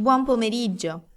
Buon pomeriggio.